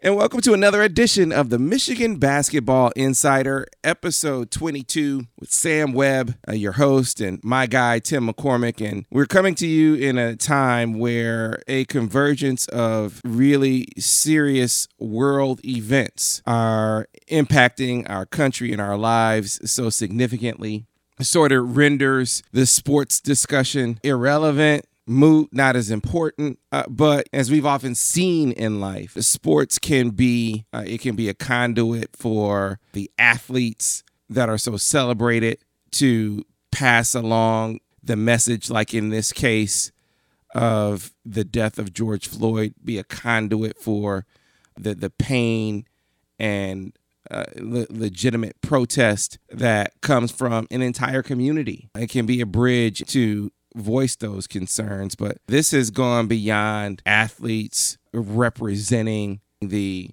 And welcome to another edition of the Michigan Basketball Insider, episode 22, with Sam Webb, uh, your host, and my guy, Tim McCormick. And we're coming to you in a time where a convergence of really serious world events are impacting our country and our lives so significantly. Sort of renders the sports discussion irrelevant moot, not as important. Uh, but as we've often seen in life, sports can be uh, it can be a conduit for the athletes that are so celebrated to pass along the message, like in this case of the death of George Floyd, be a conduit for the the pain and uh, le- legitimate protest that comes from an entire community. It can be a bridge to voice those concerns, but this has gone beyond athletes representing the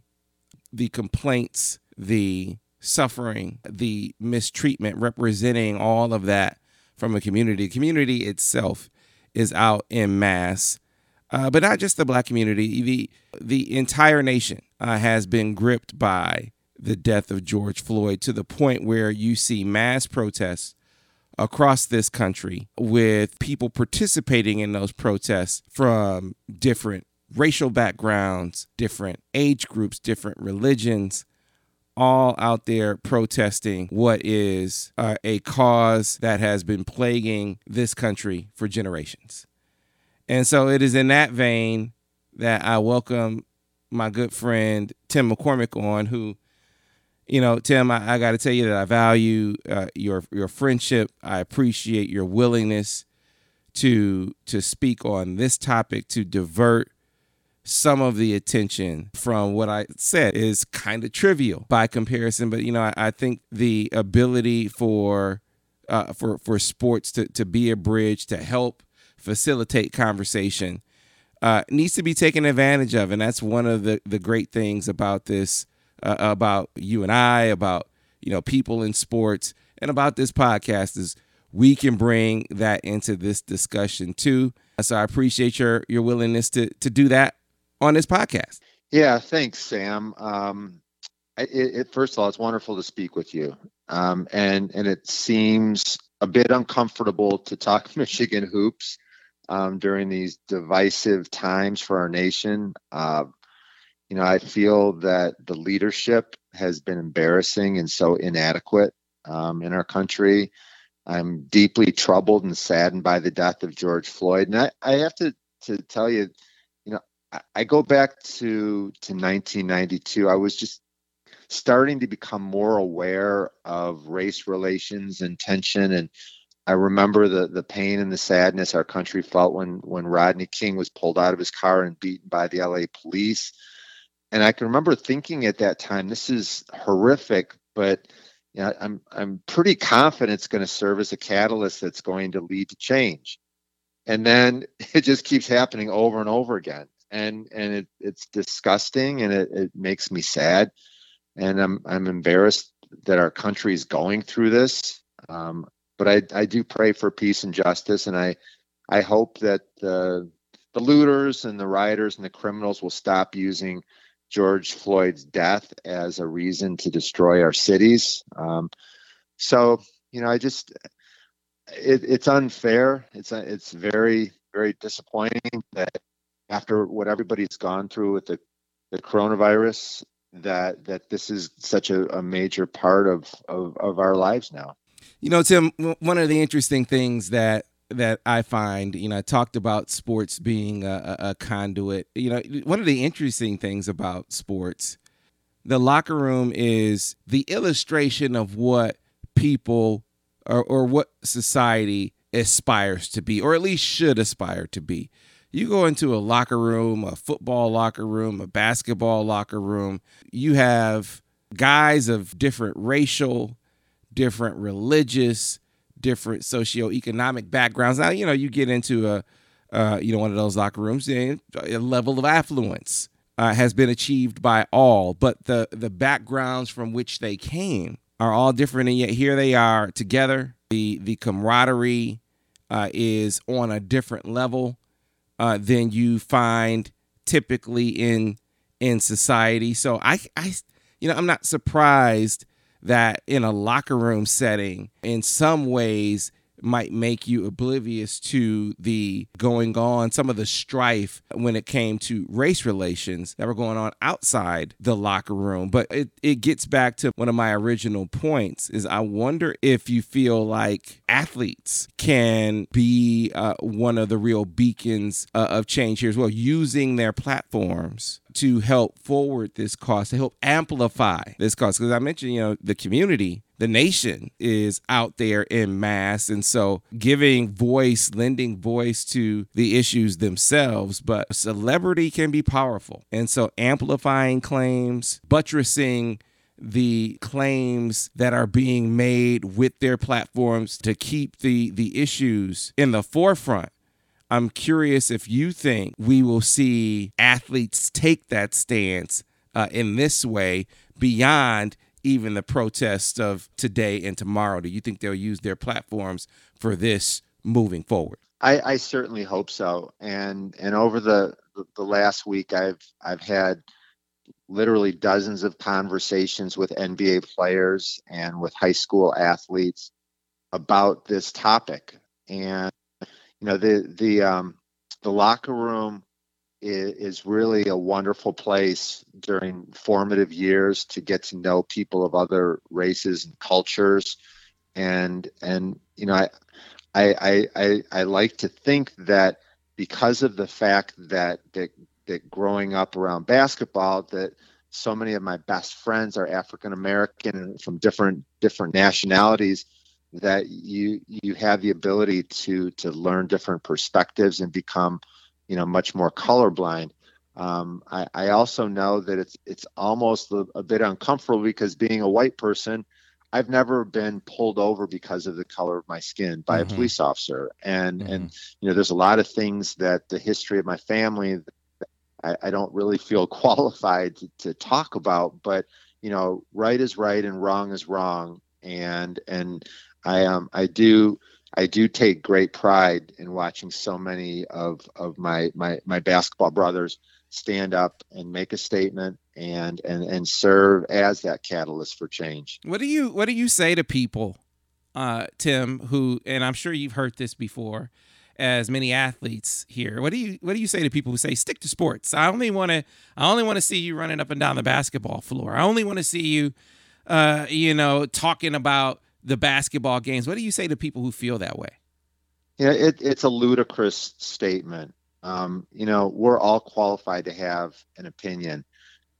the complaints, the suffering, the mistreatment, representing all of that from a community. Community itself is out in mass, uh, but not just the black community. The the entire nation uh, has been gripped by the death of George Floyd to the point where you see mass protests across this country with people participating in those protests from different racial backgrounds, different age groups, different religions, all out there protesting what is uh, a cause that has been plaguing this country for generations. And so it is in that vein that I welcome my good friend Tim McCormick on, who you know, Tim, I, I got to tell you that I value uh, your your friendship. I appreciate your willingness to to speak on this topic to divert some of the attention from what I said is kind of trivial by comparison. But you know, I, I think the ability for uh, for for sports to to be a bridge to help facilitate conversation uh, needs to be taken advantage of, and that's one of the the great things about this uh, about you and I, about you know people in sports, and about this podcast is we can bring that into this discussion too. So I appreciate your your willingness to to do that on this podcast. Yeah, thanks, Sam. Um, it, it, first of all, it's wonderful to speak with you, um, and and it seems a bit uncomfortable to talk Michigan hoops um, during these divisive times for our nation. Uh, you know, I feel that the leadership has been embarrassing and so inadequate um, in our country. I'm deeply troubled and saddened by the death of George Floyd. And I, I have to, to tell you, you know, I, I go back to, to 1992. I was just starting to become more aware of race relations and tension. And I remember the, the pain and the sadness our country felt when, when Rodney King was pulled out of his car and beaten by the LA police and I can remember thinking at that time, this is horrific, but you know, I'm I'm pretty confident it's going to serve as a catalyst that's going to lead to change. And then it just keeps happening over and over again. And and it, it's disgusting and it, it makes me sad. And I'm I'm embarrassed that our country is going through this. Um, but I, I do pray for peace and justice and I I hope that the the looters and the rioters and the criminals will stop using George Floyd's death as a reason to destroy our cities. Um, so, you know, I just it, it's unfair. It's it's very very disappointing that after what everybody's gone through with the the coronavirus, that that this is such a, a major part of, of of our lives now. You know, Tim, one of the interesting things that that I find, you know, I talked about sports being a, a, conduit. You know, one of the interesting things about sports, the locker room is the illustration of what people or, or what society aspires to be, or at least should aspire to be. You go into a locker room, a football locker room, a basketball locker room, you have guys of different racial, different religious, different socioeconomic backgrounds. Now, you know, you get into a, uh, you know, one of those locker rooms, a level of affluence uh, has been achieved by all, but the the backgrounds from which they came are all different, and yet here they are together. the The camaraderie uh, is on a different level uh, than you find typically in in society. So I, I, you know, I'm not surprised that in a locker room setting, in some ways, might make you oblivious to the going on, some of the strife when it came to race relations that were going on outside the locker room. But it, it gets back to one of my original points is I wonder if you feel like athletes can be uh, one of the real beacons uh, of change here as well, using their platforms to help forward this cause, to help amplify this cause. Because I mentioned, you know, the community the nation is out there in mass. And so giving voice, lending voice to the issues themselves, but celebrity can be powerful. And so amplifying claims, buttressing the claims that are being made with their platforms to keep the the issues in the forefront I'm curious if you think we will see athletes take that stance uh, in this way beyond even the protests of today and tomorrow? Do you think they'll use their platforms for this moving forward? I, I certainly hope so. And and over the the last week, I've I've had literally dozens of conversations with NBA players and with high school athletes about this topic. And you know the the um, the locker room is, really a wonderful place during formative years to get to know people of other races and cultures. And and you know I I I I like to think that because of the fact that that that growing up around basketball that so many of my best friends are African American and from different different nationalities that you you have the ability to to learn different perspectives and become you know much more colorblind. Um, I, I, also know that it's it's almost a, a, bit uncomfortable because being a white person, I've never been pulled over because of the color of my skin by mm-hmm. a police officer, and mm-hmm. and you know there's a lot of things that the history of my family I, I don't really feel qualified to, to talk about, but you know right is right and wrong is wrong, and and I um I do I do take great pride in watching so many of of my my my basketball brothers stand up and make a statement and and and serve as that catalyst for change. What do you what do you say to people, uh, Tim? Who and I'm sure you've heard this before, as many athletes here. What do you what do you say to people who say stick to sports? I only want to I only want to see you running up and down the basketball floor. I only want to see you, uh, you know, talking about the basketball games. What do you say to people who feel that way? Yeah, it, it's a ludicrous statement. Um, you know, we're all qualified to have an opinion,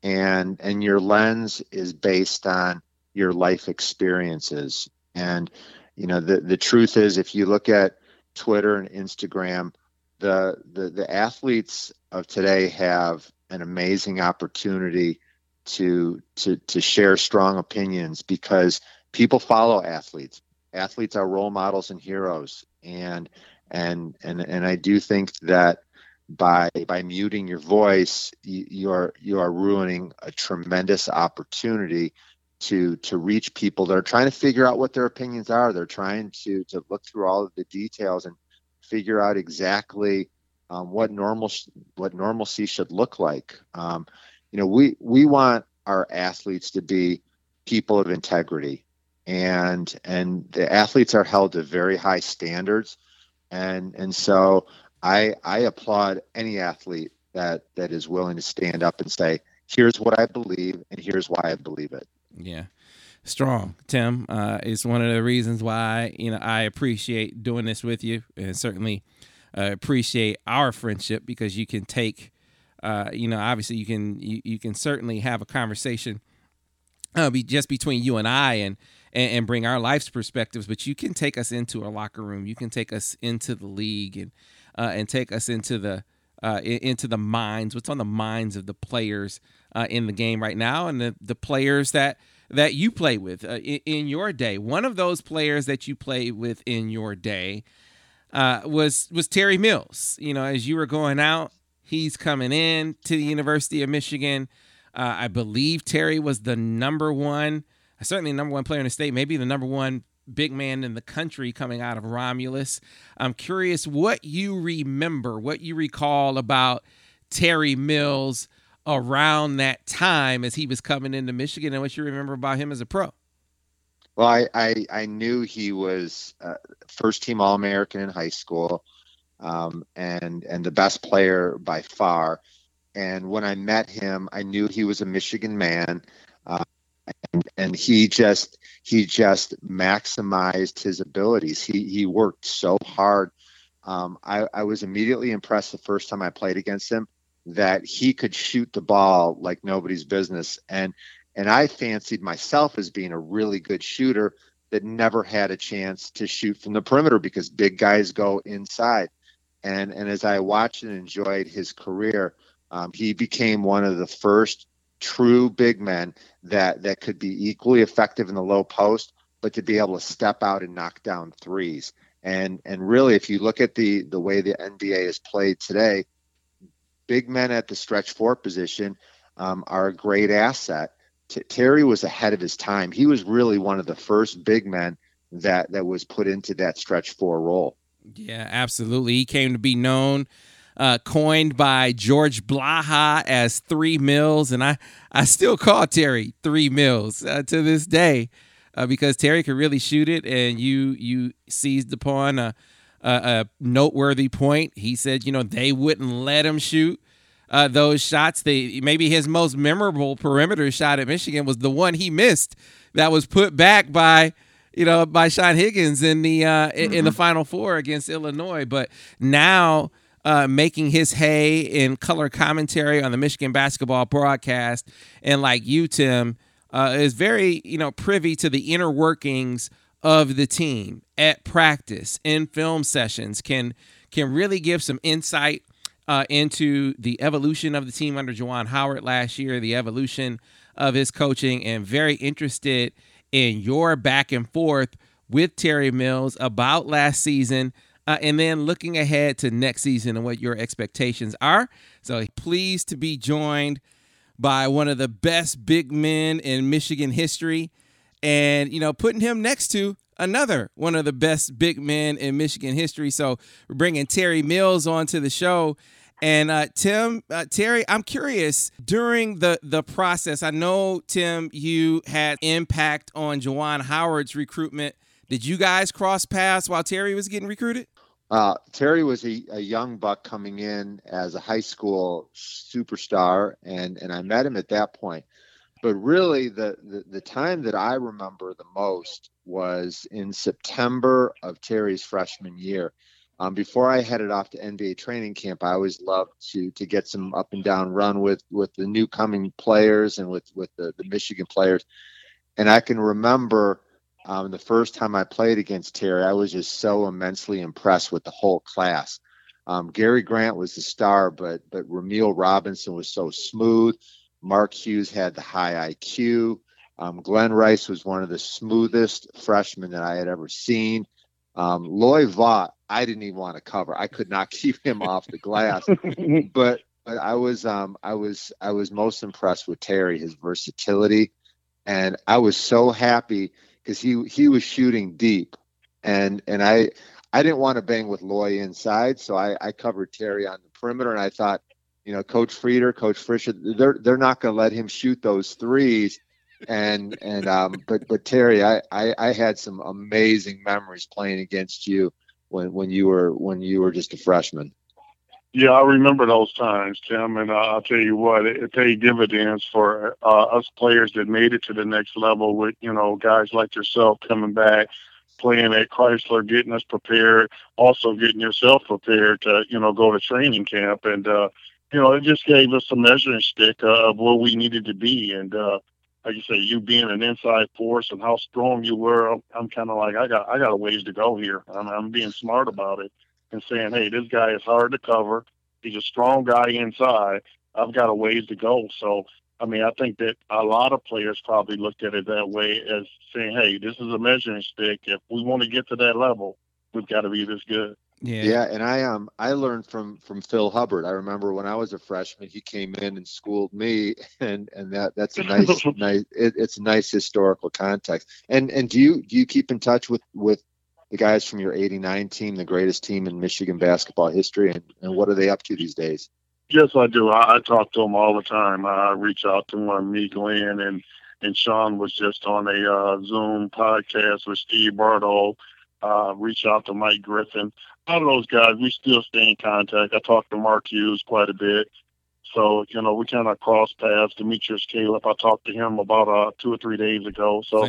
and and your lens is based on your life experiences. And you know, the the truth is, if you look at Twitter and Instagram, the the, the athletes of today have an amazing opportunity to to to share strong opinions because people follow athletes. Athletes are role models and heroes, and and and and I do think that by by muting your voice, you, you are you are ruining a tremendous opportunity to to reach people that are trying to figure out what their opinions are. They're trying to to look through all of the details and figure out exactly um, what normal what normalcy should look like. Um, you know, we we want our athletes to be people of integrity and and the athletes are held to very high standards. And and so i i applaud any athlete that that is willing to stand up and say here's what i believe and here's why i believe it. Yeah. Strong. Tim uh, is one of the reasons why you know i appreciate doing this with you and certainly uh, appreciate our friendship because you can take uh, you know obviously you can you, you can certainly have a conversation uh, be just between you and i and and, and bring our life's perspectives, but you can take us into a locker room. You can take us into the league and uh, and take us into the uh, into the minds, what's on the minds of the players uh, in the game right now, and the, the players that that you play with uh, in, in, your day. One of those players that you played with in your day uh, was was Terry Mills. You know, as you were going out, he's coming in to the University of Michigan. Uh, I believe Terry was the number one, certainly the number one player in the state, maybe the number one big man in the country coming out of Romulus. I'm curious what you remember, what you recall about Terry Mills around that time as he was coming into Michigan and what you remember about him as a pro. Well, I, I, I knew he was uh, first team All American in high school um, and, and the best player by far. And when I met him, I knew he was a Michigan man. And, and he just he just maximized his abilities. He he worked so hard. Um, I, I was immediately impressed the first time I played against him that he could shoot the ball like nobody's business. And and I fancied myself as being a really good shooter that never had a chance to shoot from the perimeter because big guys go inside. And and as I watched and enjoyed his career, um, he became one of the first true big men that that could be equally effective in the low post, but to be able to step out and knock down threes. And and really, if you look at the the way the NBA is played today, big men at the stretch four position um, are a great asset. T- Terry was ahead of his time. He was really one of the first big men that that was put into that stretch four role. Yeah, absolutely. He came to be known uh, coined by George Blaha as Three Mills, and I I still call Terry Three Mills uh, to this day uh, because Terry could really shoot it, and you you seized upon a, a, a, noteworthy point. He said, you know, they wouldn't let him shoot. Uh, those shots, they maybe his most memorable perimeter shot at Michigan was the one he missed that was put back by you know by Sean Higgins in the uh, mm-hmm. in the mm-hmm. Final Four against Illinois. But now uh, making his hay in color commentary on the Michigan basketball broadcast, and like you, Tim, uh, is very you know privy to the inner workings of the team at practice in film sessions. Can can really give some insight uh, into the evolution of the team under Juwan Howard last year, the evolution of his coaching, and very interested in your back and forth with Terry Mills about last season uh, and then looking ahead to next season and what your expectations are. So pleased to be joined by one of the best big men in Michigan history, and you know, putting him next to another one of the best big men in Michigan history. So we're bringing Terry Mills onto the show. And uh, Tim, uh, Terry, I'm curious during the the process. I know Tim, you had impact on Juwan Howard's recruitment. Did you guys cross paths while Terry was getting recruited? Uh, Terry was a, a, young buck coming in as a high school superstar, and and I met him at that point. But really, the, the, the time that I remember the most was in September of Terry's freshman year. Um, before I headed off to NBA training camp, I always loved to to get some up and down run with with the new coming players and with with the, the Michigan players. And I can remember um, the first time I played against Terry, I was just so immensely impressed with the whole class. Um, Gary Grant was the star, but but Rumeal Robinson was so smooth. Mark Hughes had the high IQ. Um, Glen Rice was one of the smoothest freshmen that I had ever seen. Um, Loy Vaught, I didn't even want to cover. I could not keep him off the glass. but but I was um, I was I was most impressed with Terry, his versatility, and I was so happy because he he was shooting deep, and and I I didn't want to bang with Loy inside, so I, I covered Terry on the perimeter, and I thought, you know, Coach Frieder, Coach Fisher, they're they're not going to let him shoot those threes, and and um, but but Terry, I, I I had some amazing memories playing against you when when you were when you were just a freshman. Yeah, I remember those times, Tim, and uh, I'll tell you what, it, it paid dividends for uh, us players that made it to the next level with, you know, guys like yourself coming back, playing at Chrysler, getting us prepared, also getting yourself prepared to, you know, go to training camp. And, uh, you know, it just gave us a measuring stick uh, of where we needed to be. And, uh, like you say, you being an inside force and how strong you were, I'm, I'm kind of like, I got, I got a ways to go here. I'm, I'm being smart about it and saying, hey, this guy is hard to cover. He's a strong guy inside. I've got a ways to go. So, I mean, I think that a lot of players probably looked at it that way as saying, hey, this is a measuring stick. If we want to get to that level, we've got to be this good. Yeah. yeah, and I um I learned from from Phil Hubbard. I remember when I was a freshman, he came in and schooled me, and and that that's a nice nice it, it's a nice historical context. And and do you do you keep in touch with with the guys from your '89 team, the greatest team in Michigan basketball history, and, and what are they up to these days? Yes, I do. I, I talk to them all the time. I reach out to them. Me, Glen, and and Sean was just on a uh, Zoom podcast with Steve Bardo. Uh, reach out to Mike Griffin. All of those guys, we still stay in contact. I talk to Mark Hughes quite a bit. So, you know, we kind of cross paths. Demetrius Calip, I talked to him about uh, two or three days ago. So,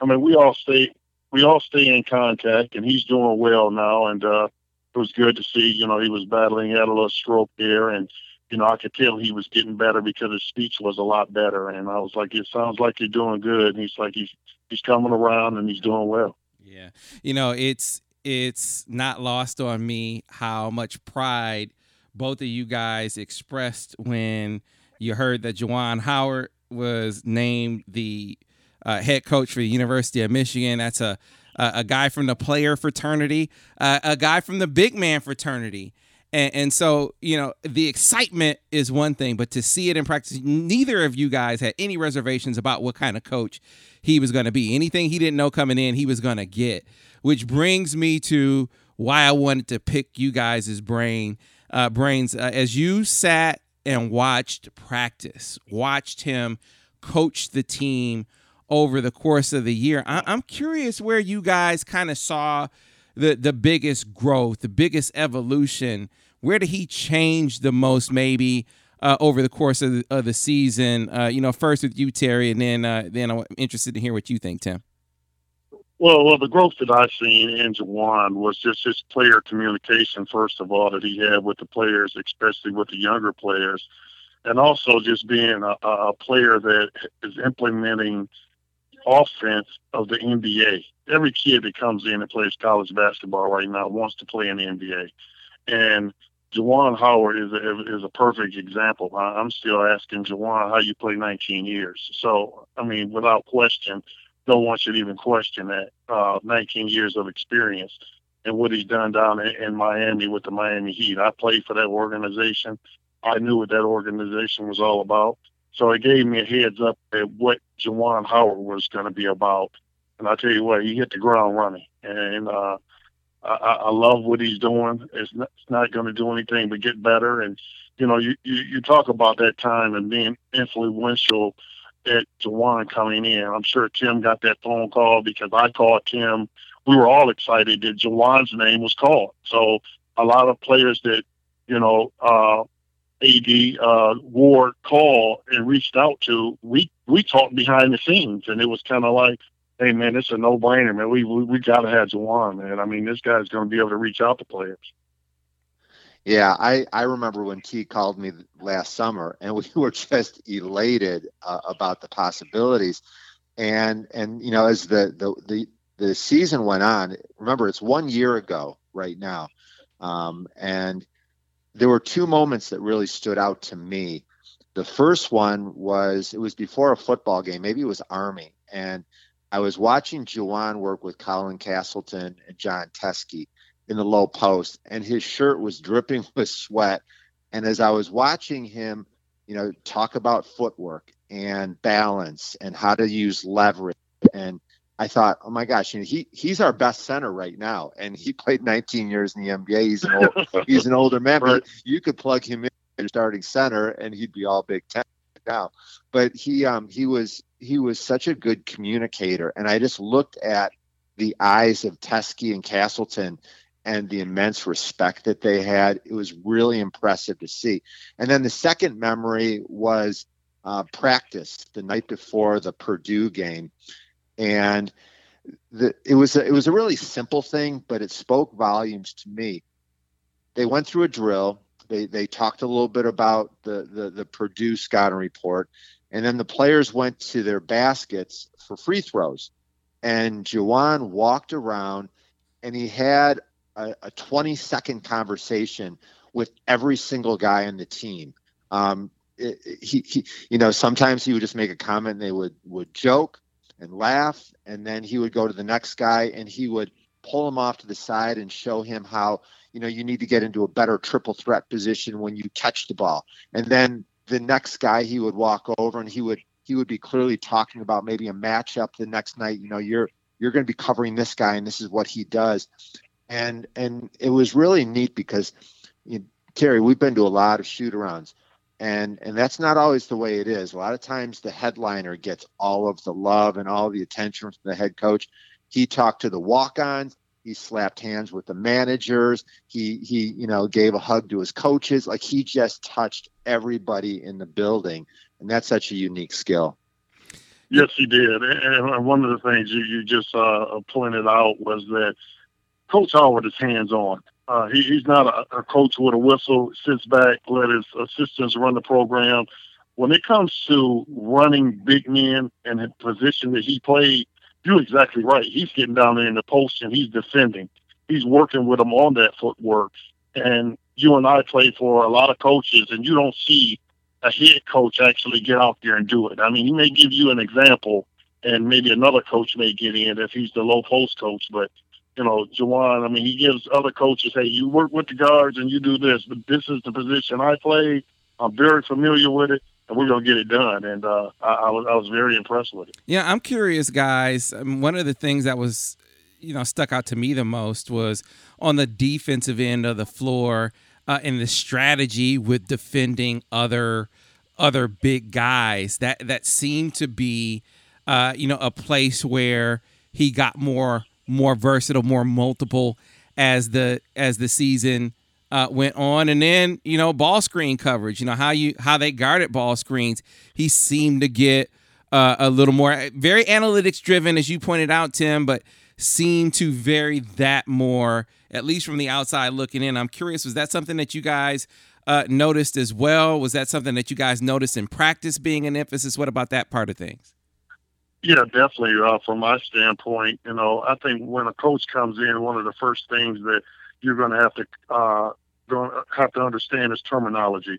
I mean, we all stay we all stay in contact, and he's doing well now. And uh, it was good to see. You know, he was battling, he had a little stroke there, and you know, I could tell he was getting better because his speech was a lot better. And I was like, it sounds like you're doing good. And he's like, he's he's coming around and he's doing well. Yeah, you know, it's it's not lost on me how much pride both of you guys expressed when you heard that Juwan Howard was named the uh, head coach for the University of Michigan. That's a a, a guy from the player fraternity, uh, a guy from the big man fraternity. And, and, so, you know, the excitement is one thing, but to see it in practice, neither of you guys had any reservations about what kind of coach he was going to be. Anything he didn't know coming in, he was going to get, which brings me to why I wanted to pick you guys' brain, uh, brains. Uh, as you sat and watched practice, watched him coach the team over the course of the year. I- I'm curious where you guys kind of saw the the biggest growth, the biggest evolution. Where did he change the most, maybe? Uh, over the course of the, of the season, uh, you know, first with you, Terry, and then uh, then I'm interested to hear what you think, Tim. Well, well, the growth that I've seen in Juwan was just his player communication, first of all, that he had with the players, especially with the younger players, and also just being a, a player that is implementing offense of the NBA. Every kid that comes in and plays college basketball right now wants to play in the NBA. And Juwan Howard is a, is a perfect example. I'm still asking Juwan how you play 19 years. So, I mean, without question, no one should even question that. Uh, 19 years of experience and what he's done down in Miami with the Miami Heat. I played for that organization. I knew what that organization was all about. So it gave me a heads up at what Juwan Howard was going to be about. And I tell you what, he hit the ground running. And uh, I, I love what he's doing. It's not, it's not going to do anything but get better. And, you know, you, you, you talk about that time and being influential at Juwan coming in. I'm sure Tim got that phone call because I called Tim. We were all excited that Juwan's name was called. So a lot of players that, you know, uh, AD uh, Warde called and reached out to, we we talked behind the scenes, and it was kind of like, hey man, it's a no brainer, man. We we, we got to have Juwan, man. I mean, this guy's going to be able to reach out to players. Yeah, I, I remember when T called me last summer, and we were just elated uh, about the possibilities. And and you know, as the, the the the season went on, remember it's one year ago right now, um, and there were two moments that really stood out to me. The first one was it was before a football game, maybe it was Army, and I was watching Juwan work with Colin Castleton and Jon Teske in the low post, and his shirt was dripping with sweat. And as I was watching him, you know, talk about footwork and balance and how to use leverage and I thought, oh my gosh, you know, he he's our best center right now, and he played 19 years in the NBA. He's an old, he's an older man, but you could plug him in starting center, and he'd be all Big Ten now. But he um he was he was such a good communicator, and I just looked at the eyes of Teske and Castleton and the immense respect that they had. It was really impressive to see. And then the second memory was uh, practice the night before the Purdue game and the, it was a, it was a really simple thing, but it spoke volumes to me. They went through a drill. They they talked a little bit about the the, the Purdue scouting report, and then the players went to their baskets for free throws. And Juwan walked around, and he had a, a 20 second conversation with every single guy on the team. Um, he, he, you know, sometimes he would just make a comment and they would would joke and laugh. And then he would go to the next guy and he would pull him off to the side and show him how you know, you need to get into a better triple threat position when you catch the ball. And then the next guy he would walk over and he would he would be clearly talking about maybe a matchup the next night. You know, you're you're going to be covering this guy and this is what he does. And and it was really neat because you know, Terry, we've been to a lot of shoot arounds and and that's not always the way it is. A lot of times the headliner gets all of the love and all the attention from the head coach. He talked to the walk-ons. He slapped hands with the managers. He he you know gave a hug to his coaches. Like he just touched everybody in the building, and that's such a unique skill. Yes, he did. And one of the things you, you just uh, pointed out was that Coach Howard is hands on. Uh, he, he's not a, a, coach with a whistle, sits back, let his assistants run the program. When it comes to running big men and the position that he played, you're exactly right. He's getting down there in the post and he's defending. He's working with them on that footwork. And you and I play for a lot of coaches, and you don't see a head coach actually get out there and do it. I mean, he may give you an example, and maybe another coach may get in if he's the low post coach, but you know, Juwan, I mean, he gives other coaches, hey, you work with the guards and you do this, but this is the position I play. I'm very familiar with it, and we're gonna get it done. And uh, I, I, was I was very impressed with it. Yeah, I'm curious, guys. Um, one of the things that was, you know, stuck out to me the most was on the defensive end of the floor uh, and the strategy with defending other other big guys. That that seemed to be, uh, you know, a place where he got more more versatile, more multiple as the as the season uh, went on. And then you know ball screen coverage. You know how you how they guarded ball screens. He seemed to get uh, a little more very analytics driven, as you pointed out, Tim, but seemed to vary that more at least from the outside looking in. I'm curious, was that something that you guys uh, noticed as well? Was that something that you guys noticed in practice being an emphasis? What about that part of things? Yeah, definitely. Uh, from my standpoint, you know, I think when a coach comes in, one of the first things that you're going to have to uh, have to understand is terminology.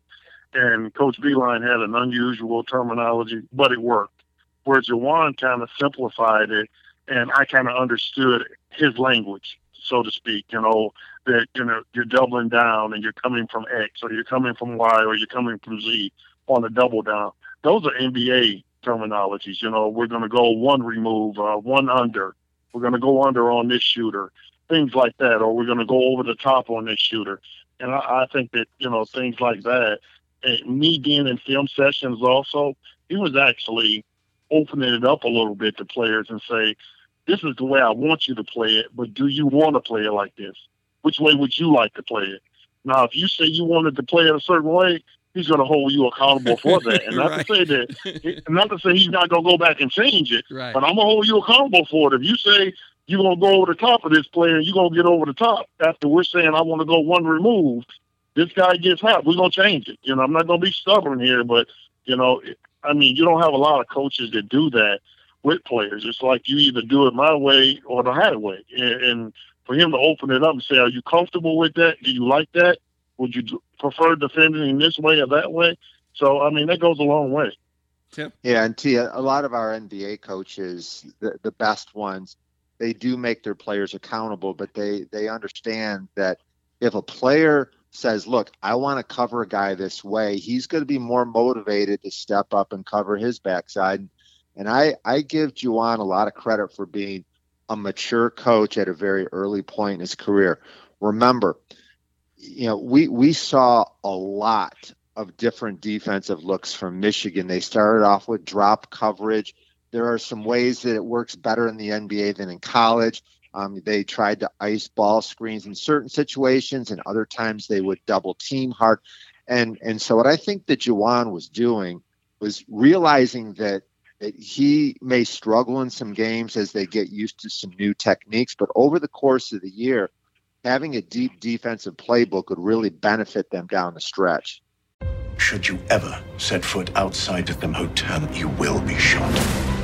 And Coach Beilein had an unusual terminology, but it worked. Where Juwan kind of simplified it, and I kind of understood his language, so to speak. You know that you know you're doubling down, and you're coming from X, or you're coming from Y, or you're coming from Z on a double down. Those are NBA terminologies. You know, we're going to go one remove, uh, one under. We're going to go under on this shooter, things like that, or we're going to go over the top on this shooter. And I, I think that you know things like that. And me being in film sessions also, he was actually opening it up a little bit to players and say, "This is the way I want you to play it, but do you want to play it like this? Which way would you like to play it?" Now, if you say you wanted to play it a certain way, he's going to hold you accountable for that. And not right. to say that, not to say he's not going to go back and change it, right. but I'm going to hold you accountable for it. If you say you're going to go over the top of this player, you're going to get over the top after we're saying I want to go one remove. This guy gets hot. We're going to change it. You know, I'm not going to be stubborn here, but you know, I mean, you don't have a lot of coaches that do that with players. It's like you either do it my way or the highway. And, and for him to open it up and say, "Are you comfortable with that? Do you like that?" Would you prefer defending in this way or that way? So, I mean, that goes a long way. Yeah, and Tia, a lot of our NBA coaches, the, the best ones, they do make their players accountable, but they they understand that if a player says, "Look, I want to cover a guy this way," he's going to be more motivated to step up and cover his backside. And I I give Juwan a lot of credit for being a mature coach at a very early point in his career. Remember, you know, we we saw a lot of different defensive looks from Michigan. They started off with drop coverage. There are some ways that it works better in the NBA than in college. Um, they tried to ice ball screens in certain situations, and other times they would double team hard. And and so what I think that Juwan was doing was realizing that that he may struggle in some games as they get used to some new techniques, but over the course of the year, having a deep defensive playbook would really benefit them down the stretch. Should you ever set foot outside of the hotel, you will be shot.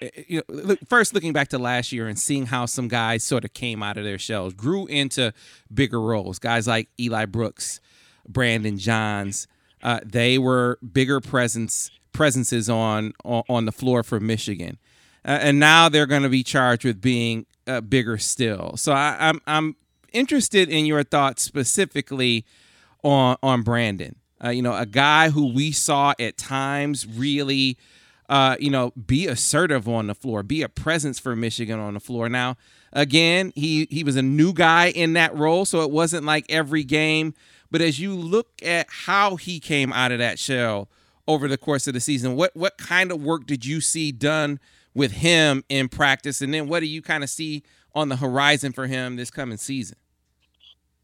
you know, first looking back to last year and seeing how some guys sort of came out of their shells, grew into bigger roles. Guys like Eli Brooks, Brandon Johns, uh, they were bigger presence presences on on, on the floor for Michigan, uh, and now they're going to be charged with being uh, bigger still. So I, I'm I'm interested in your thoughts specifically on on Brandon. Uh, you know, a guy who we saw at times really, uh, you know, be assertive on the floor, be a presence for Michigan on the floor. Now, again, he he was a new guy in that role, so it wasn't like every game. But as you look at how he came out of that shell over the course of the season, what what kind of work did you see done with him in practice, and then what do you kind of see on the horizon for him this coming season?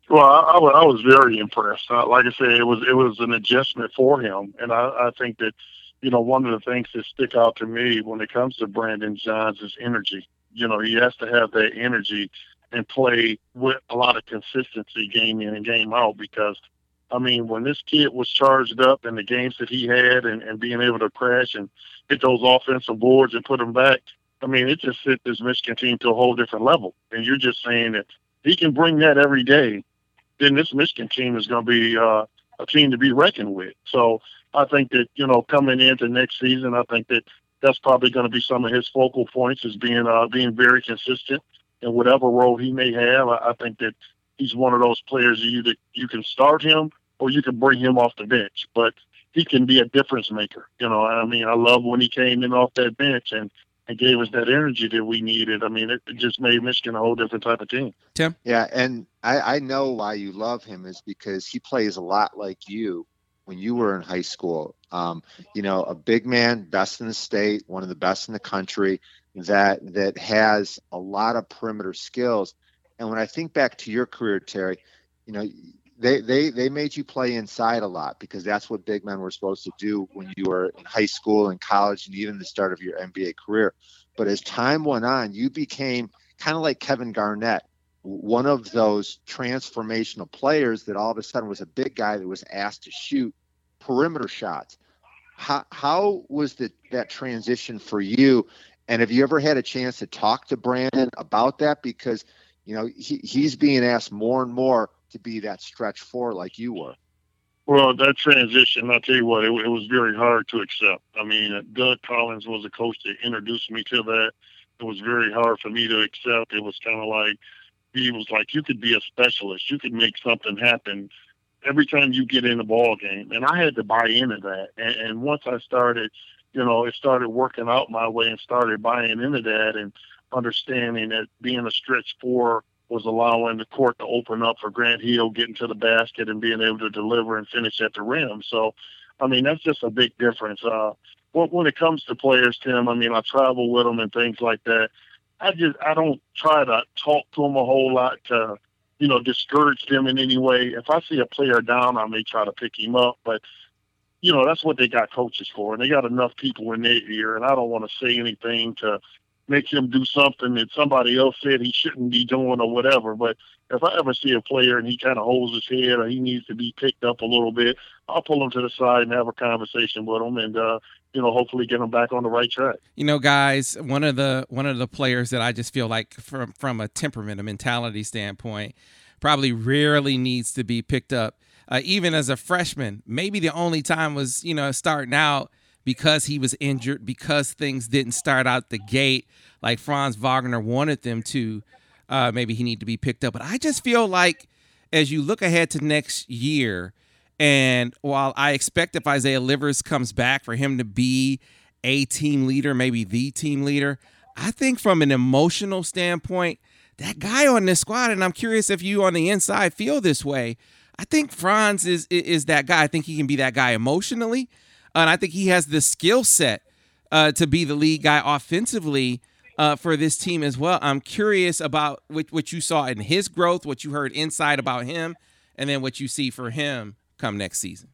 Well, I, I, was very impressed. Like I said, it was it was an adjustment for him, and I, I think that you know one of the things that stick out to me when it comes to Brandon Johns is energy. You know, he has to have that energy and play with a lot of consistency game in and game out because I mean, when this kid was charged up in the games that he had and, and being able to crash and hit those offensive boards and put them back, I mean, it just hit this Michigan team to a whole different level. And you're just saying that he can bring that every day, then this Michigan team is going to be uh, a team to be reckoned with. So I think that, you know, coming into next season, I think that that's probably going to be some of his focal points is being uh, being very consistent in whatever role he may have. I, I think that he's one of those players you that you can start him or you can bring him off the bench. But he can be a difference maker. You know, I mean, I love when he came in off that bench and, and gave us that energy that we needed. I mean, it, it just made Michigan a whole different type of team. Tim? Yeah, and I, I know why you love him is because he plays a lot like you when you were in high school. Um, you know, a big man, best in the state, one of the best in the country, that that has a lot of perimeter skills. And when I think back to your career, Terry, you know, they they they made you play inside a lot because that's what big men were supposed to do when you were in high school and college and even the start of your NBA career. But as time went on, you became kind of like Kevin Garnett, one of those transformational players that all of a sudden was a big guy that was asked to shoot perimeter shots. How how was the, that transition for you? And have you ever had a chance to talk to Brandon about that? Because you know he, he's being asked more and more to be that stretch four like you were. Well, that transition, I'll tell you what, it, it was very hard to accept. I mean, Doug Collins was a coach that introduced me to that. It was very hard for me to accept. It was kind of like, he was like, you could be a specialist. You could make something happen every time you get in a ball game. And I had to buy into that. And, and once I started, you know, it started working out my way and started buying into that and understanding that being a stretch four was allowing the court to open up for Grant Hill getting to the basket and being able to deliver and finish at the rim. So, I mean, that's just a big difference. Uh, when it comes to players, Tim, I mean, I travel with them and things like that. I just I don't try to talk to them a whole lot to, you know, discourage them in any way. If I see a player down, I may try to pick him up, but you know that's what they got coaches for, and they got enough people in their ear. And I don't want to say anything to make him do something that somebody else said he shouldn't be doing or whatever. But if I ever see a player and he kind of holds his head or he needs to be picked up a little bit, I'll pull him to the side and have a conversation with him and uh, you know hopefully get him back on the right track. You know, guys, one of the one of the players that I just feel like from from a temperament, a mentality standpoint, probably rarely needs to be picked up. Uh, even as a freshman, maybe the only time was you know starting out because he was injured, because things didn't start out the gate like Franz Wagner wanted them to. Uh, maybe he need to be picked up. But I just feel like as you look ahead to next year, and while I expect if Isaiah Livers comes back for him to be a team leader, maybe the team leader, I think from an emotional standpoint, that guy on this squad, and I'm curious if you on the inside feel this way. I think Franz is is that guy. I think he can be that guy emotionally and I think he has the skill set uh, to be the lead guy offensively uh, for this team as well. I'm curious about what, what you saw in his growth, what you heard inside about him, and then what you see for him come next season.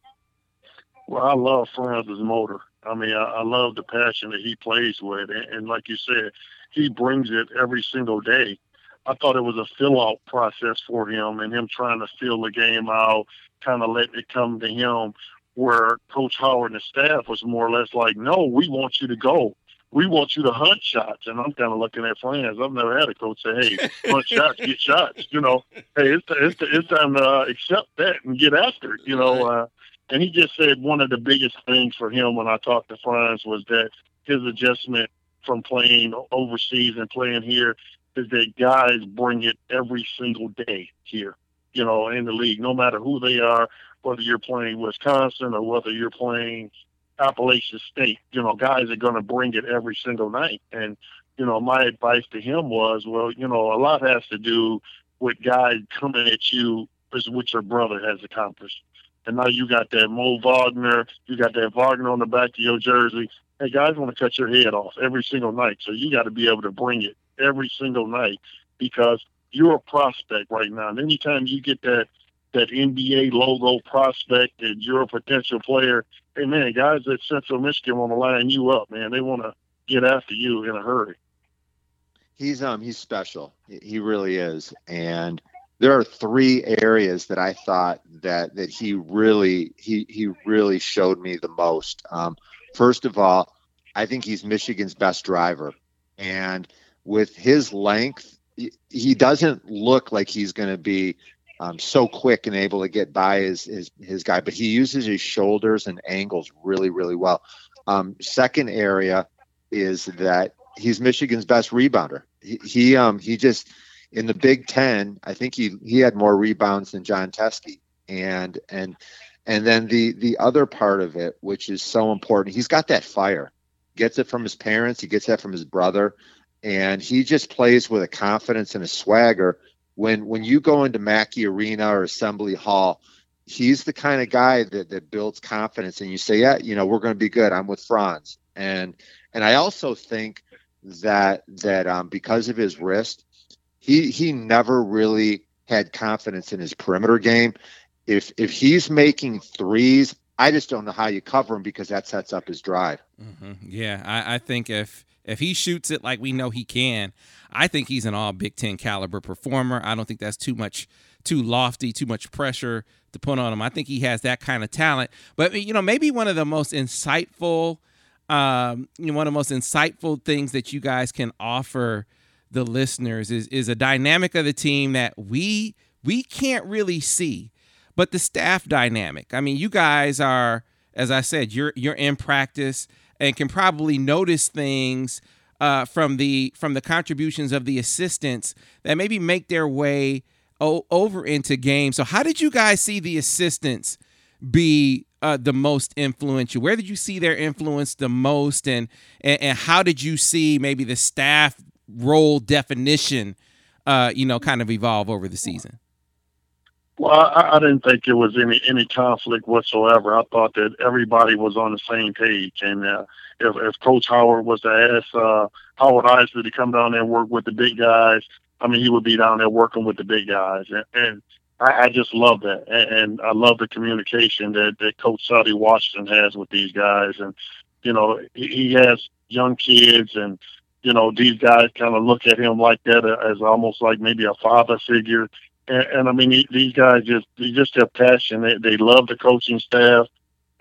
Well, I love Franz's motor. I mean, I, I love the passion that he plays with, and, and like you said, he brings it every single day. I thought it was a fill out process for him and him trying to fill the game out, kind of letting it come to him. Where Coach Howard and the staff was more or less like, no, we want you to go. We want you to hunt shots. And I'm kind of looking at fans. I've never had a coach say, hey, hunt shots, get shots. You know, hey, it's, it's, it's time to uh, accept that and get after it, you know. Uh, and he just said one of the biggest things for him when I talked to Franz was that his adjustment from playing overseas and playing here is that guys bring it every single day here, you know, in the league, no matter who they are, whether you're playing Wisconsin or whether you're playing Appalachian State, you know, guys are going to bring it every single night. And, you know, my advice to him was, well, you know, a lot has to do with guys coming at you as what your brother has accomplished. And now you got that Mo Wagner, you got that Wagner on the back of your jersey. Hey, guys want to cut your head off every single night. So you got to be able to bring it every single night because you're a prospect right now. And anytime you get that that NBA logo prospect and you're a potential player, hey man, guys at Central Michigan want to line you up, man. They want to get after you in a hurry. He's um he's special. He really is. And there are three areas that I thought that that he really he he really showed me the most. Um, first of all, I think he's Michigan's best driver, and with his length, he doesn't look like he's going to be um, so quick and able to get by his, his, his guy, but he uses his shoulders and angles really, really well. Um, second area is that he's Michigan's best rebounder. He, he um he just in the Big Ten, I think he he had more rebounds than Jon Teske, and and and then the the other part of it, which is so important, he's got that fire. Gets it from his parents. He gets that from his brother and he just plays with a confidence and a swagger. When when you go into Mackey Arena or Assembly Hall, he's the kind of guy that that builds confidence, and you say, yeah, you know, we're going to be good. I'm with Franz, and and I also think that that um, because of his wrist, he he never really had confidence in his perimeter game. If if he's making threes, I just don't know how you cover him because that sets up his drive. Mm-hmm. Yeah, I, I think if if he shoots it like we know he can, I think he's an all Big Ten caliber performer. I don't think that's too much, too lofty, too much pressure to put on him. I think he has that kind of talent. But you know, maybe one of the most insightful, um, you know, one of the most insightful things that you guys can offer the listeners is is a dynamic of the team that we we can't really see, but the staff dynamic. I mean, you guys are, as I said, you're you're in practice and can probably notice things uh, from the from the contributions of the assistants that maybe make their way o- over into games. So, how did you guys see the assistants be uh, the most influential? Where did you see their influence the most, and, and and how did you see maybe the staff role definition, uh, you know, kind of evolve over the season? Well, I, I didn't think there was any any conflict whatsoever. I thought that everybody was on the same page, and uh, if, if Coach Howard was to ask uh, Howard Eisley to come down there and work with the big guys, I mean, he would be down there working with the big guys, and, and I, I just love that, and, and I love the communication that that Coach Saddi Washington has with these guys, and you know, he, he has young kids and you know, these guys kind of look at him like that as almost like maybe a father figure and, and I mean these guys just they just have passion. They they love the coaching staff,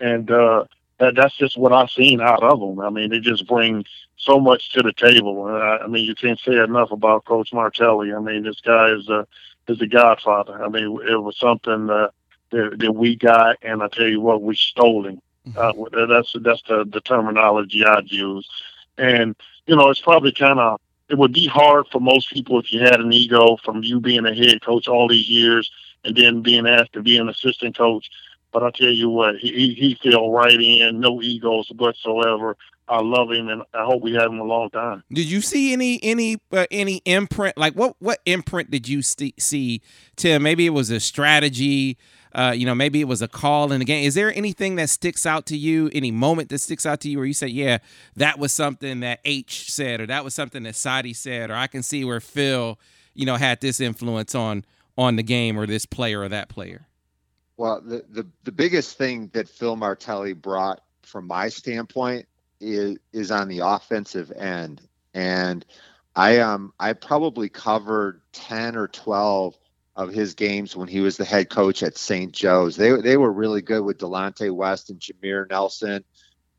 and uh, that that's just what I've seen out of them. I mean they just bring so much to the table. I, I mean you can't say enough about Coach Martelli. I mean this guy is a is a godfather. I mean it was something that that, that we got, and I tell you what we stole him. Mm-hmm. Uh, that's that's the, the terminology I'd use, and you know it's probably kind of it would be hard for most people if you had an ego from you being a head coach all these years and then being asked to be an assistant coach. But I tell you what, he he fell right in, no egos whatsoever. I love him, and I hope we have him a long time. Did you see any any uh, any imprint? Like what what imprint did you see, see Tim? Maybe it was a strategy uh, you know, maybe it was a call in the game. Is there anything that sticks out to you, any moment that sticks out to you where you say, yeah, that was something that H said, or that was something that Saddi said, or I can see where Phil, you know, had this influence on on the game or this player or that player? Well, the, the, the biggest thing that Phil Martelli brought from my standpoint is is on the offensive end. And I um I probably covered ten or twelve of his games when he was the head coach at St. Joe's. They they were really good with Delonte West and Jameer Nelson,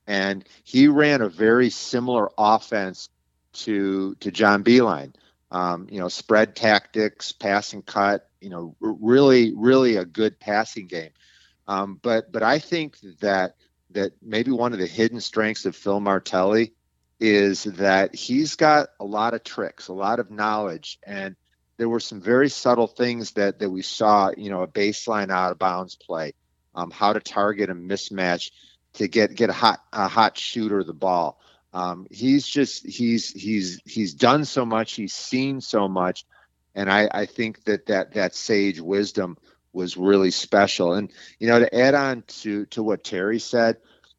and he ran a very similar offense to to John Beilein. Um, you know, spread tactics, passing cut. You know, really really a good passing game. Um, but but I think that that maybe one of the hidden strengths of Phil Martelli is that he's got a lot of tricks, a lot of knowledge, and there were some very subtle things that that we saw. You know, a baseline out of bounds play, um, how to target a mismatch to get get a hot a hot shooter the ball. Um, he's just he's he's he's done so much, he's seen so much, and I I think that that that sage wisdom was really special. And you know, to add on to to what Terry said,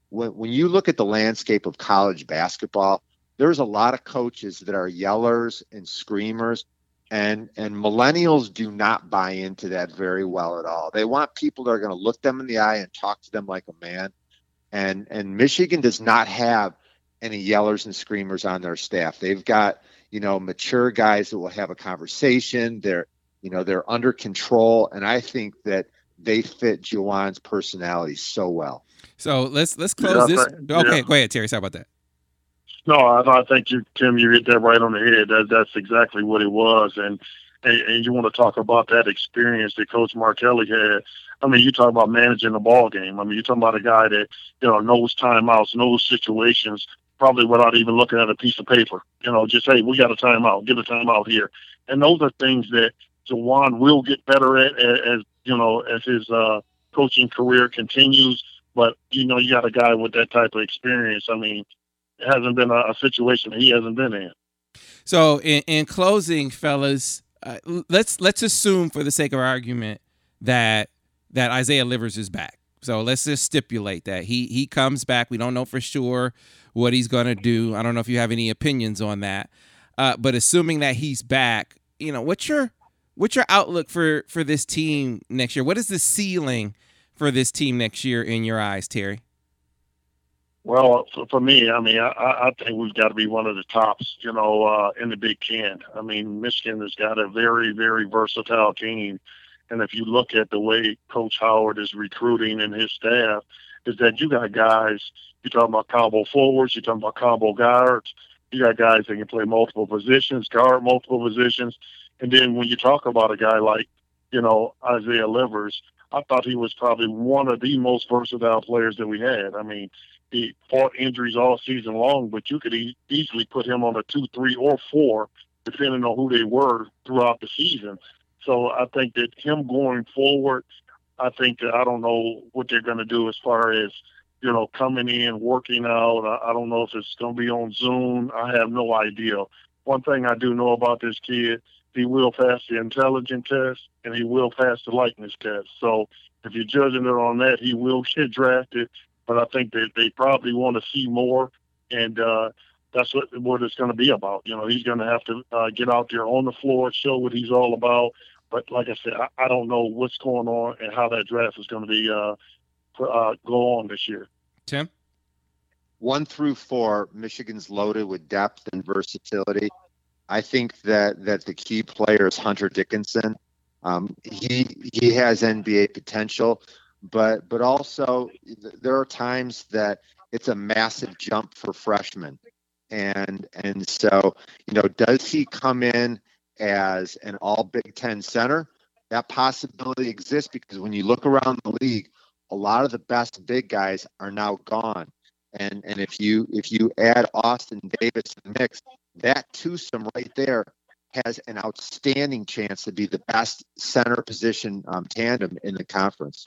when when you look at the landscape of college basketball, there's a lot of coaches that are yellers and screamers. And and millennials do not buy into that very well at all. They want people that are going to look them in the eye and talk to them like a man. And and Michigan does not have any yellers and screamers on their staff. They've got, you know, mature guys that will have a conversation. They're you know, they're under control, and I think that they fit Juwan's personality so well. So let's let's close yeah, this. Think, okay, yeah. go ahead, Terry. Sorry about that. No, I, I think you, Tim, you hit that right on the head. That that's exactly what it was, and, and and you want to talk about that experience that Coach Martelli had. I mean, you talk about managing the ball game. I mean, you're talking about a guy that you know knows timeouts, knows situations, probably without even looking at a piece of paper. You know, just hey, we got a timeout, get a timeout here, and those are things that Juwan will get better at as you know as his uh, coaching career continues. But you know, you got a guy with that type of experience. I mean, hasn't been a, a situation he hasn't been in. So, in, in closing, fellas, uh, let's let's assume for the sake of argument that that Isaiah Livers is back. So let's just stipulate that he he comes back. We don't know for sure what he's going to do. I don't know if you have any opinions on that. Uh, but assuming that he's back, you know, what's your what's your outlook for for this team next year? What is the ceiling for this team next year in your eyes, Terry? Well, for, for me, I mean, I, I think we've got to be one of the tops, you know, uh, in the Big Ten. I mean, Michigan has got a very, very versatile team, and if you look at the way Coach Howard is recruiting and his staff, is that you got guys. You're talking about combo forwards. You're talking about combo guards. You got guys that can play multiple positions, guard multiple positions. And then when you talk about a guy like, you know, Isaiah Livers, I thought he was probably one of the most versatile players that we had. I mean, he fought injuries all season long, but you could e- easily put him on a two, three, or four, depending on who they were throughout the season. So I think that him going forward, I think that I don't know what they're going to do as far as you know coming in, working out. I, I don't know if it's going to be on Zoom. I have no idea. One thing I do know about this kid he will pass the intelligence test and he will pass the likeness test. So if you're judging it on that, he will get drafted. But I think that they probably want to see more, and uh, that's what what it's going to be about. You know, he's going to have to uh, get out there on the floor, show what he's all about. But like I said, I, I don't know what's going on and how that draft is going to be uh, for, uh, go on this year. Tim, one through four, Michigan's loaded with depth and versatility. I think that that the key player is Hunter Dickinson. Um, he he has NBA potential, but but also there are times that it's a massive jump for freshmen, and and so you know does he come in as an All Big Ten center? That possibility exists because when you look around the league, a lot of the best big guys are now gone. And and if you if you add Austin Davis to the mix, that twosome right there has an outstanding chance to be the best center position um, tandem in the conference.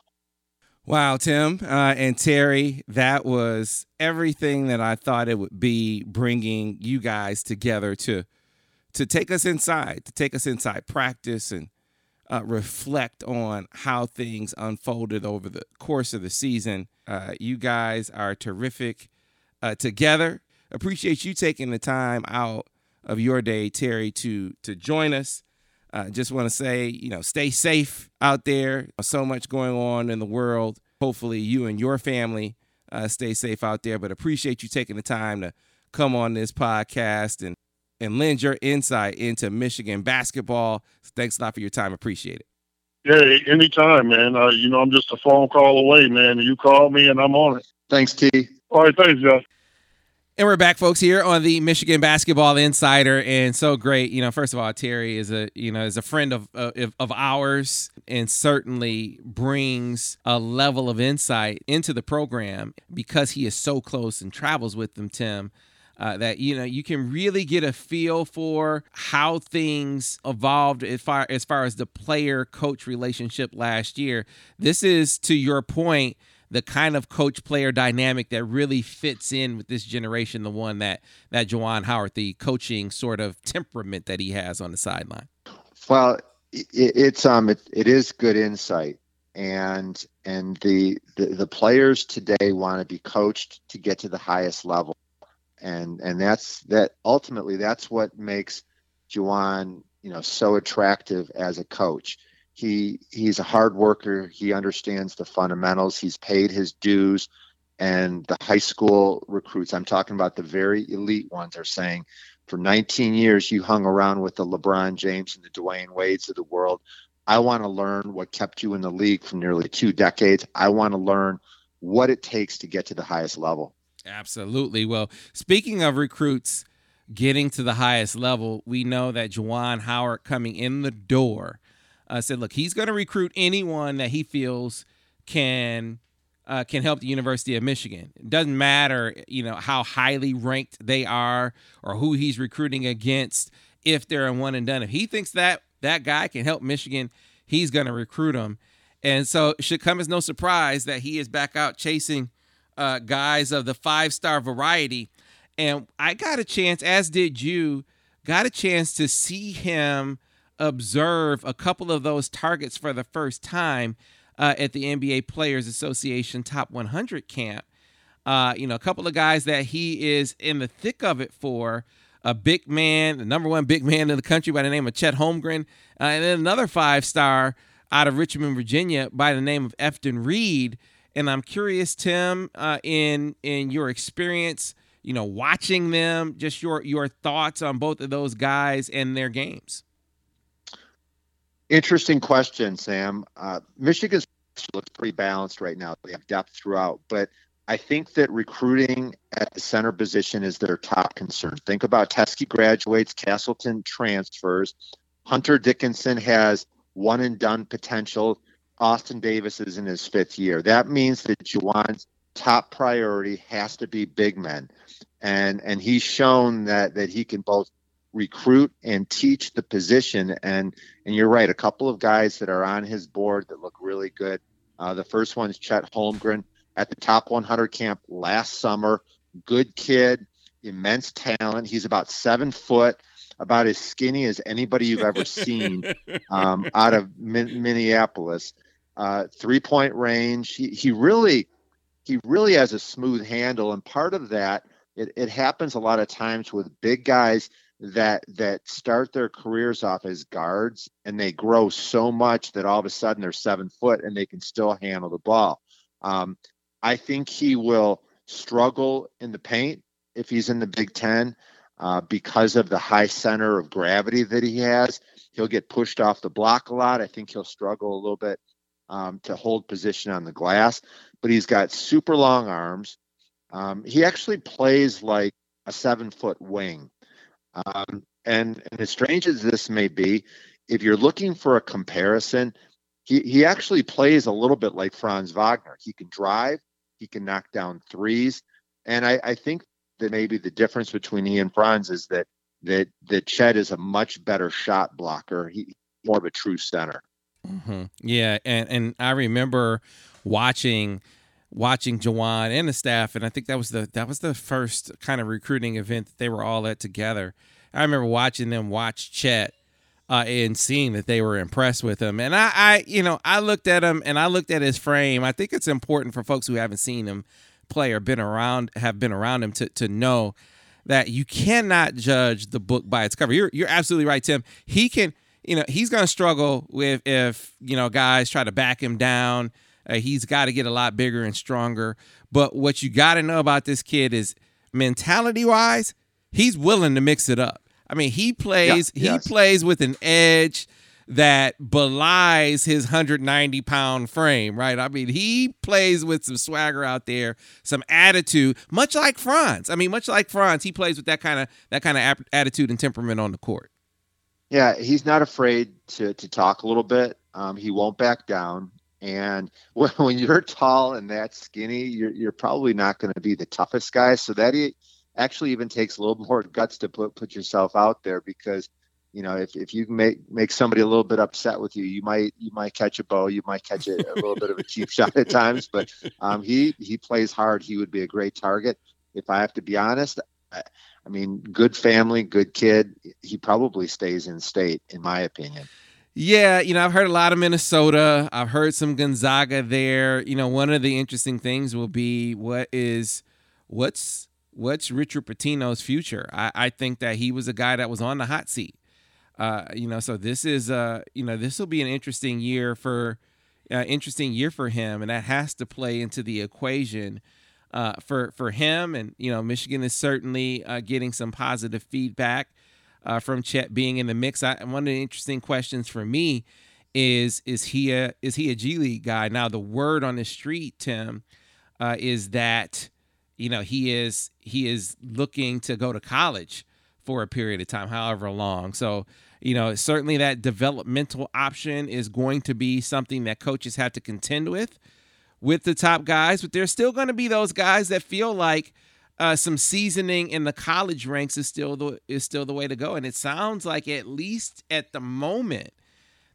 Wow, Tim uh, and Terry, that was everything that I thought it would be. Bringing you guys together to to take us inside, to take us inside practice and uh, reflect on how things unfolded over the course of the season. Uh, you guys are terrific uh, together appreciate you taking the time out of your day, Terry, to to join us. Uh, just want to say, you know, stay safe out there. So much going on in the world. Hopefully, you and your family uh, stay safe out there. But appreciate you taking the time to come on this podcast and and lend your insight into Michigan basketball. Thanks a lot for your time. Appreciate it. Yeah, anytime, man. Uh, you know, I'm just a phone call away, man. You call me and I'm on it. Thanks, T. All right, thanks, Jeff. And we're back, folks, here on the Michigan Basketball Insider, and so great. You know, first of all, Terry is a you know is a friend of of, of ours, and certainly brings a level of insight into the program because he is so close and travels with them. Tim, uh, that you know you can really get a feel for how things evolved as far as far as the player coach relationship last year. This is to your point the kind of coach player dynamic that really fits in with this generation, the one that that Juwan Howard, the coaching sort of temperament that he has on the sideline. Well, it, it's um it, it is good insight and and the, the the players today want to be coached to get to the highest level and and that's that ultimately that's what makes Juwan you know so attractive as a coach he he's a hard worker. He understands the fundamentals. He's paid his dues. And the high school recruits, I'm talking about the very elite ones, are saying, for 19 years you hung around with the LeBron James and the Dwyane Wades of the world. I want to learn what kept you in the league for nearly two decades. I want to learn what it takes to get to the highest level. Absolutely. Well, speaking of recruits getting to the highest level, we know that Juwan Howard coming in the door uh, said, look, he's going to recruit anyone that he feels can uh, can help the University of Michigan. It doesn't matter, you know, how highly ranked they are or who he's recruiting against. If they're a one and done, if he thinks that that guy can help Michigan, he's going to recruit him. And so it should come as no surprise that he is back out chasing uh, guys of the five star variety. And I got a chance, as did you, got a chance to see him observe a couple of those targets for the first time uh, at the NBA Players Association Top 100 camp. Uh, you know, a couple of guys that he is in the thick of it for. A big man, the number one big man in the country by the name of Chet Holmgren, uh, and then another five star out of Richmond, Virginia, by the name of Efton Reid. And I'm curious, Tim, uh, in in your experience, you know, watching them, just your your thoughts on both of those guys and their games. Interesting question, Sam. Uh, Michigan's looks pretty balanced right now. They have depth throughout, but I think that recruiting at the center position is their top concern. Think about Teske graduates, Castleton transfers. Hunter Dickinson has one and done potential. Austin Davis is in his fifth year. That means that Juwan's top priority has to be big men. And and he's shown that that he can both recruit and teach the position. And and you're right, a couple of guys that are on his board that look really good. Uh, the first one is Chet Holmgren at the top 100 camp last summer. Good kid, immense talent. He's about seven foot, about as skinny as anybody you've ever seen um, out of Minneapolis. Uh, three point range. He, he really he really has a smooth handle, and part of that it, it happens a lot of times with big guys that that start their careers off as guards and they grow so much that all of a sudden they're seven foot and they can still handle the ball. Um, I think he will struggle in the paint if he's in the Big Ten uh, because of the high center of gravity that he has. He'll get pushed off the block a lot. I think he'll struggle a little bit um, to hold position on the glass, but he's got super long arms. Um, he actually plays like a seven foot wing. Um, and, and as strange as this may be, if you're looking for a comparison, he, he actually plays a little bit like Franz Wagner. He can drive, he can knock down threes. And I, I think that maybe the difference between he and Franz is that that that Chet is a much better shot blocker. He more of a true center. Mm-hmm. Yeah, and and I remember watching watching Juwan and the staff, and I think that was the that was the first kind of recruiting event that they were all at together. I remember watching them watch Chet uh, and seeing that they were impressed with him. And I, I, you know, I looked at him and I looked at his frame. I think it's important for folks who haven't seen him play or been around, have been around him to to know that you cannot judge the book by its cover. You're you're absolutely right, Tim. He can, you know, he's going to struggle with if you know guys try to back him down uh, he's got to get a lot bigger and stronger. But what you got to know about this kid is mentality wise, he's willing to mix it up. I mean, he plays Yeah, he yes. plays with an edge that belies his 190 pound frame, right? I mean, he plays with some swagger out there, some attitude, much like Franz. I mean, much like Franz, he plays with that kind of that kind of attitude and temperament on the court. Yeah, he's not afraid to to talk a little bit. Um, he won't back down. And when, you're tall and that skinny, you're you're probably not going to be the toughest guy. So that actually even takes a little more guts to put put yourself out there because you know if, if you make make somebody a little bit upset with you, you might you might catch a bow, you might catch a, a little bit of a cheap shot at times. But um, he he plays hard. He would be a great target. If I have to be honest, I, I mean, good family, good kid. He probably stays in state, in my opinion. Yeah, you know, I've heard a lot of Minnesota. I've heard some Gonzaga there. You know, one of the interesting things will be what is what's what's Richard Pitino's future. I, I think that he was a guy that was on the hot seat. Uh, you know, so this is uh, you know, this will be an interesting year for uh, interesting year for him, and that has to play into the equation uh, for for him. And you know, Michigan is certainly uh, getting some positive feedback uh, from Chet being in the mix. I, one of the interesting questions for me is is he a is he a G League guy? Now the word on the street, Tim, uh, is that you know he is he is looking to go to college for a period of time, however long. So you know certainly that developmental option is going to be something that coaches have to contend with with the top guys, but there's still going to be those guys that feel like uh, some seasoning in the college ranks is still the is still the way to go, and it sounds like at least at the moment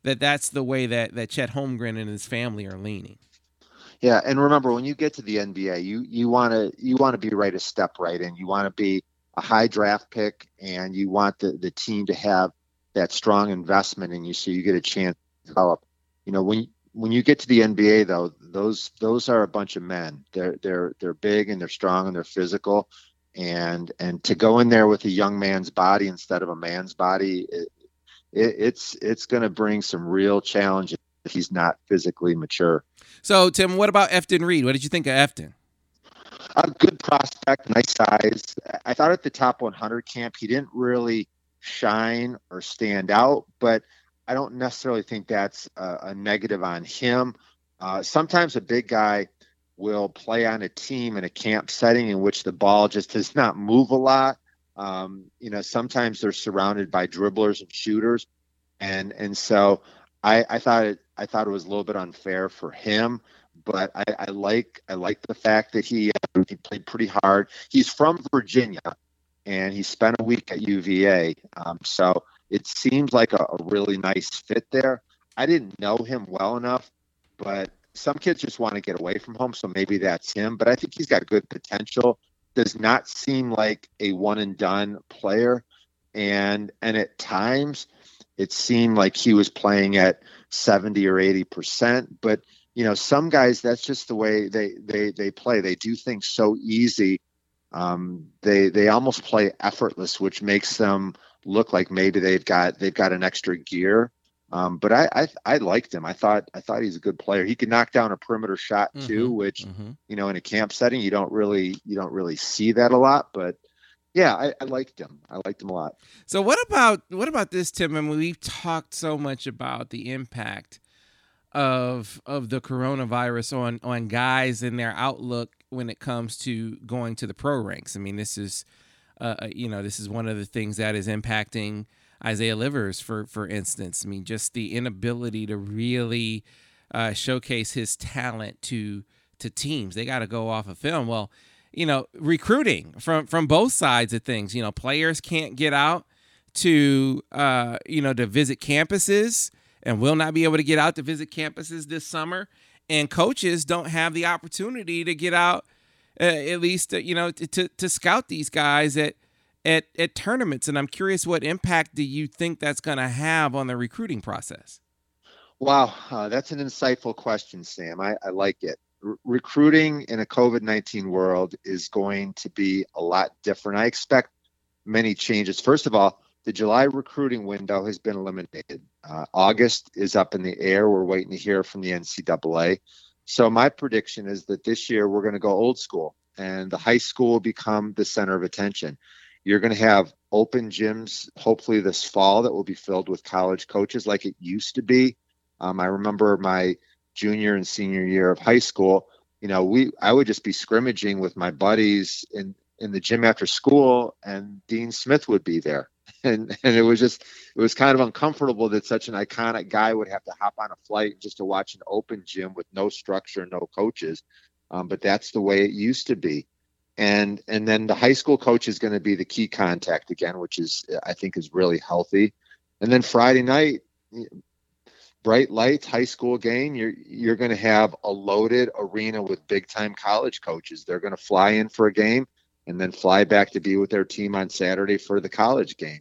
that that's the way that that Chet Holmgren and his family are leaning. Yeah, and remember when you get to the NBA, you you want to you want to be right a step right in. You want to be a high draft pick, and you want the the team to have that strong investment in you, so you get a chance to develop. You know, when when you get to the NBA, though, those those are a bunch of men. They're they're they're big and they're strong and they're physical, and and to go in there with a young man's body instead of a man's body, it, it, it's it's going to bring some real challenges if he's not physically mature. So, Tim, what about Efton Reid? What did you think of Efton? A good prospect, nice size. I thought at the top 100 camp, he didn't really shine or stand out, but I don't necessarily think that's a, a negative on him. Uh, sometimes a big guy will play on a team in a camp setting in which the ball just does not move a lot. Um, you know, sometimes they're surrounded by dribblers and shooters, and and so I, I thought it I thought it was a little bit unfair for him. But I, I like I like the fact that he uh, he played pretty hard. He's from Virginia, and he spent a week at UVA. Um, so it seems like a, a really nice fit there. I didn't know him well enough, but some kids just want to get away from home, so maybe that's him. But I think he's got good potential. Does not seem like a one and done player, and and at times it seemed like he was playing at 70 or 80 percent. But you know, some guys that's just the way they they they play. They do things so easy. Um, they they almost play effortless, which makes them look like maybe they've got they've got an extra gear. Um, but I, I I liked him. I thought I thought he's a good player. He could knock down a perimeter shot too, Mhm, which mhm. you know in a camp setting you don't really you don't really see that a lot. But yeah, I, I liked him. I liked him a lot. So what about what about this, Tim? I mean, we've talked so much about the impact of of the coronavirus on on guys and their outlook when it comes to going to the pro ranks. I mean, this is uh, uh, you know this is one of the things that is impacting Isaiah Livers for for instance. I mean, just the inability to really uh, showcase his talent to to teams. They got to go off of film. Well, you know, recruiting from from both sides of things. You know, players can't get out to uh, you know to visit campuses and will not be able to get out to visit campuses this summer. And coaches don't have the opportunity to get out, uh, at least uh, you know to, to to scout these guys at at at tournaments. And I'm curious, what impact do you think that's going to have on the recruiting process? Wow, uh, that's an insightful question, Sam. I, I like it. R- recruiting in a COVID 19 world is going to be a lot different. I expect many changes. First of all, the July recruiting window has been eliminated. Uh, August is up in the air. We're waiting to hear from the NCAA. So, my prediction is that this year we're going to go old school and the high school will become the center of attention. You're going to have open gyms, hopefully this fall, that will be filled with college coaches like it used to be. Um, I remember my junior and senior year of high school. You know, we I would just be scrimmaging with my buddies in in the gym after school, and Dean Smith would be there, and and it was just it was kind of uncomfortable that such an iconic guy would have to hop on a flight just to watch an open gym with no structure, no coaches. Um, but that's the way it used to be and and then the high school coach is going to be the key contact again which is i think is really healthy. And then friday night bright lights high school game you're you're going to have a loaded arena with big time college coaches. They're going to fly in for a game and then fly back to be with their team on saturday for the college game.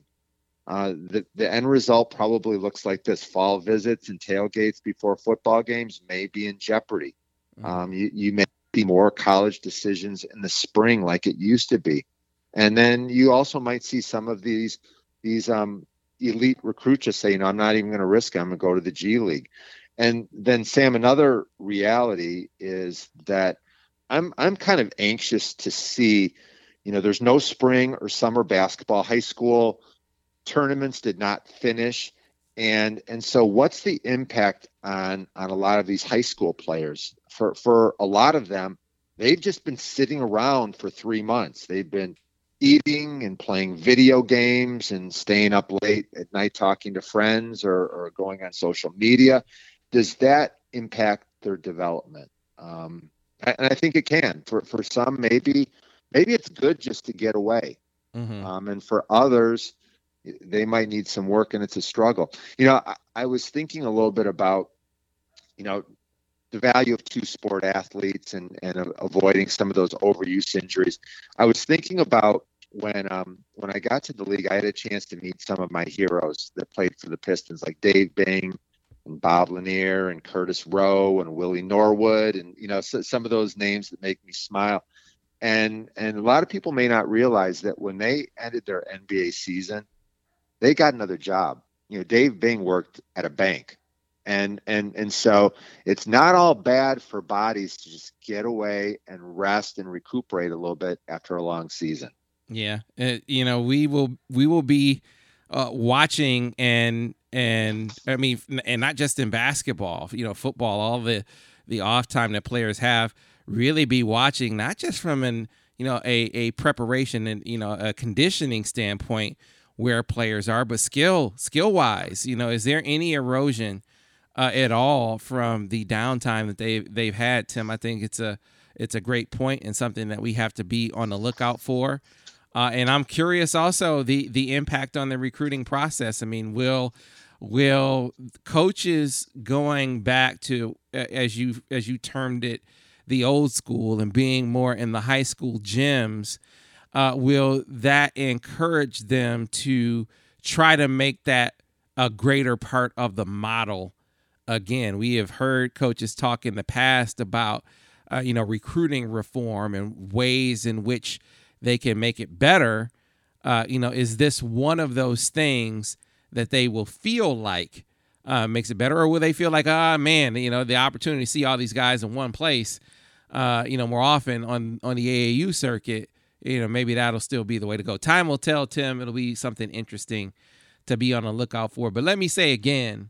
Uh, the, the end result probably looks like this. Fall visits and tailgates before football games may be in jeopardy. Mm-hmm. um, you, you may be more college decisions in the spring like it used to be. And then you also might see some of these these um, elite recruits just say, you know, I'm not even going to risk it. I'm going to go to the G League. And then Sam, another reality is that I'm I'm kind of anxious to see, you know, there's no spring or summer basketball. High school tournaments did not finish and and so what's the impact on on a lot of these high school players for for a lot of them they've just been sitting around for three months. They've been eating and playing video games and staying up late at night talking to friends or, or going on social media. Does that impact their development? Um, and i think it can. For for some maybe maybe it's good just to get away. Mm-hmm. um, and for others they might need some work and it's a struggle. You know, I, I was thinking a little bit about, you know, the value of two sport athletes and, and uh, avoiding some of those overuse injuries. I was thinking about when um, when I got to the league, I had a chance to meet some of my heroes that played for the Pistons, like Dave Bing and Bob Lanier and Curtis Rowe and Willie Norwood, and you know so, some of those names that make me smile. And and a lot of people may not realize that when they ended their NBA season, they got another job. You know, Dave Bing worked at a bank. And and and so it's not all bad for bodies to just get away and rest and recuperate a little bit after a long season. Yeah, uh, you know we will we will be uh, watching and and I mean and not just in basketball, you know, football, all the the off time that players have, really be watching not just from an you know a a preparation and you know a conditioning standpoint, where players are, but skill skill wise, you know, is there any erosion uh, at all from the downtime that they they've had? Tim, I think it's a it's a great point and something that we have to be on the lookout for. Uh, and I'm curious also the the impact on the recruiting process. I mean, will will coaches going back to as you as you termed it the old school and being more in the high school gyms uh, will that encourage them to try to make that a greater part of the model? Again, we have heard coaches talk in the past about, uh, you know, recruiting reform and ways in which they can make it better. Uh, you know, is this one of those things that they will feel like uh, makes it better, or will they feel like, ah, oh, man, you know, the opportunity to see all these guys in one place, uh, you know, more often on on the AAU circuit you know, maybe that'll still be the way to go. Time will tell, Tim. It'll be something interesting to be on the lookout for. But let me say again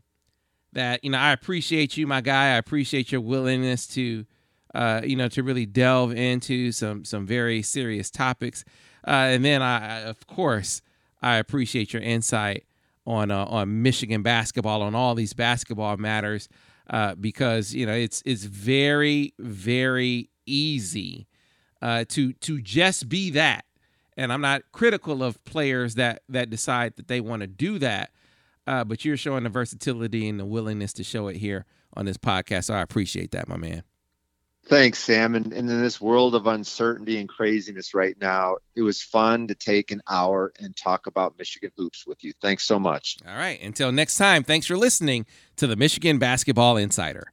that, you know, I appreciate you, my guy. I appreciate your willingness to, uh, you know, to really delve into some some very serious topics. Uh, and then I, of course, I appreciate your insight on uh, on Michigan basketball, on all these basketball matters, uh, because you know it's it's very very easy uh, to to just be that. And I'm not critical of players that that decide that they want to do that, uh, but you're showing the versatility and the willingness to show it here on this podcast. So I appreciate that, my man. Thanks, Sam. And, and, in this world of uncertainty and craziness right now, it was fun to take an hour and talk about Michigan hoops with you. Thanks so much. All right. Until next time, thanks for listening to the Michigan Basketball Insider.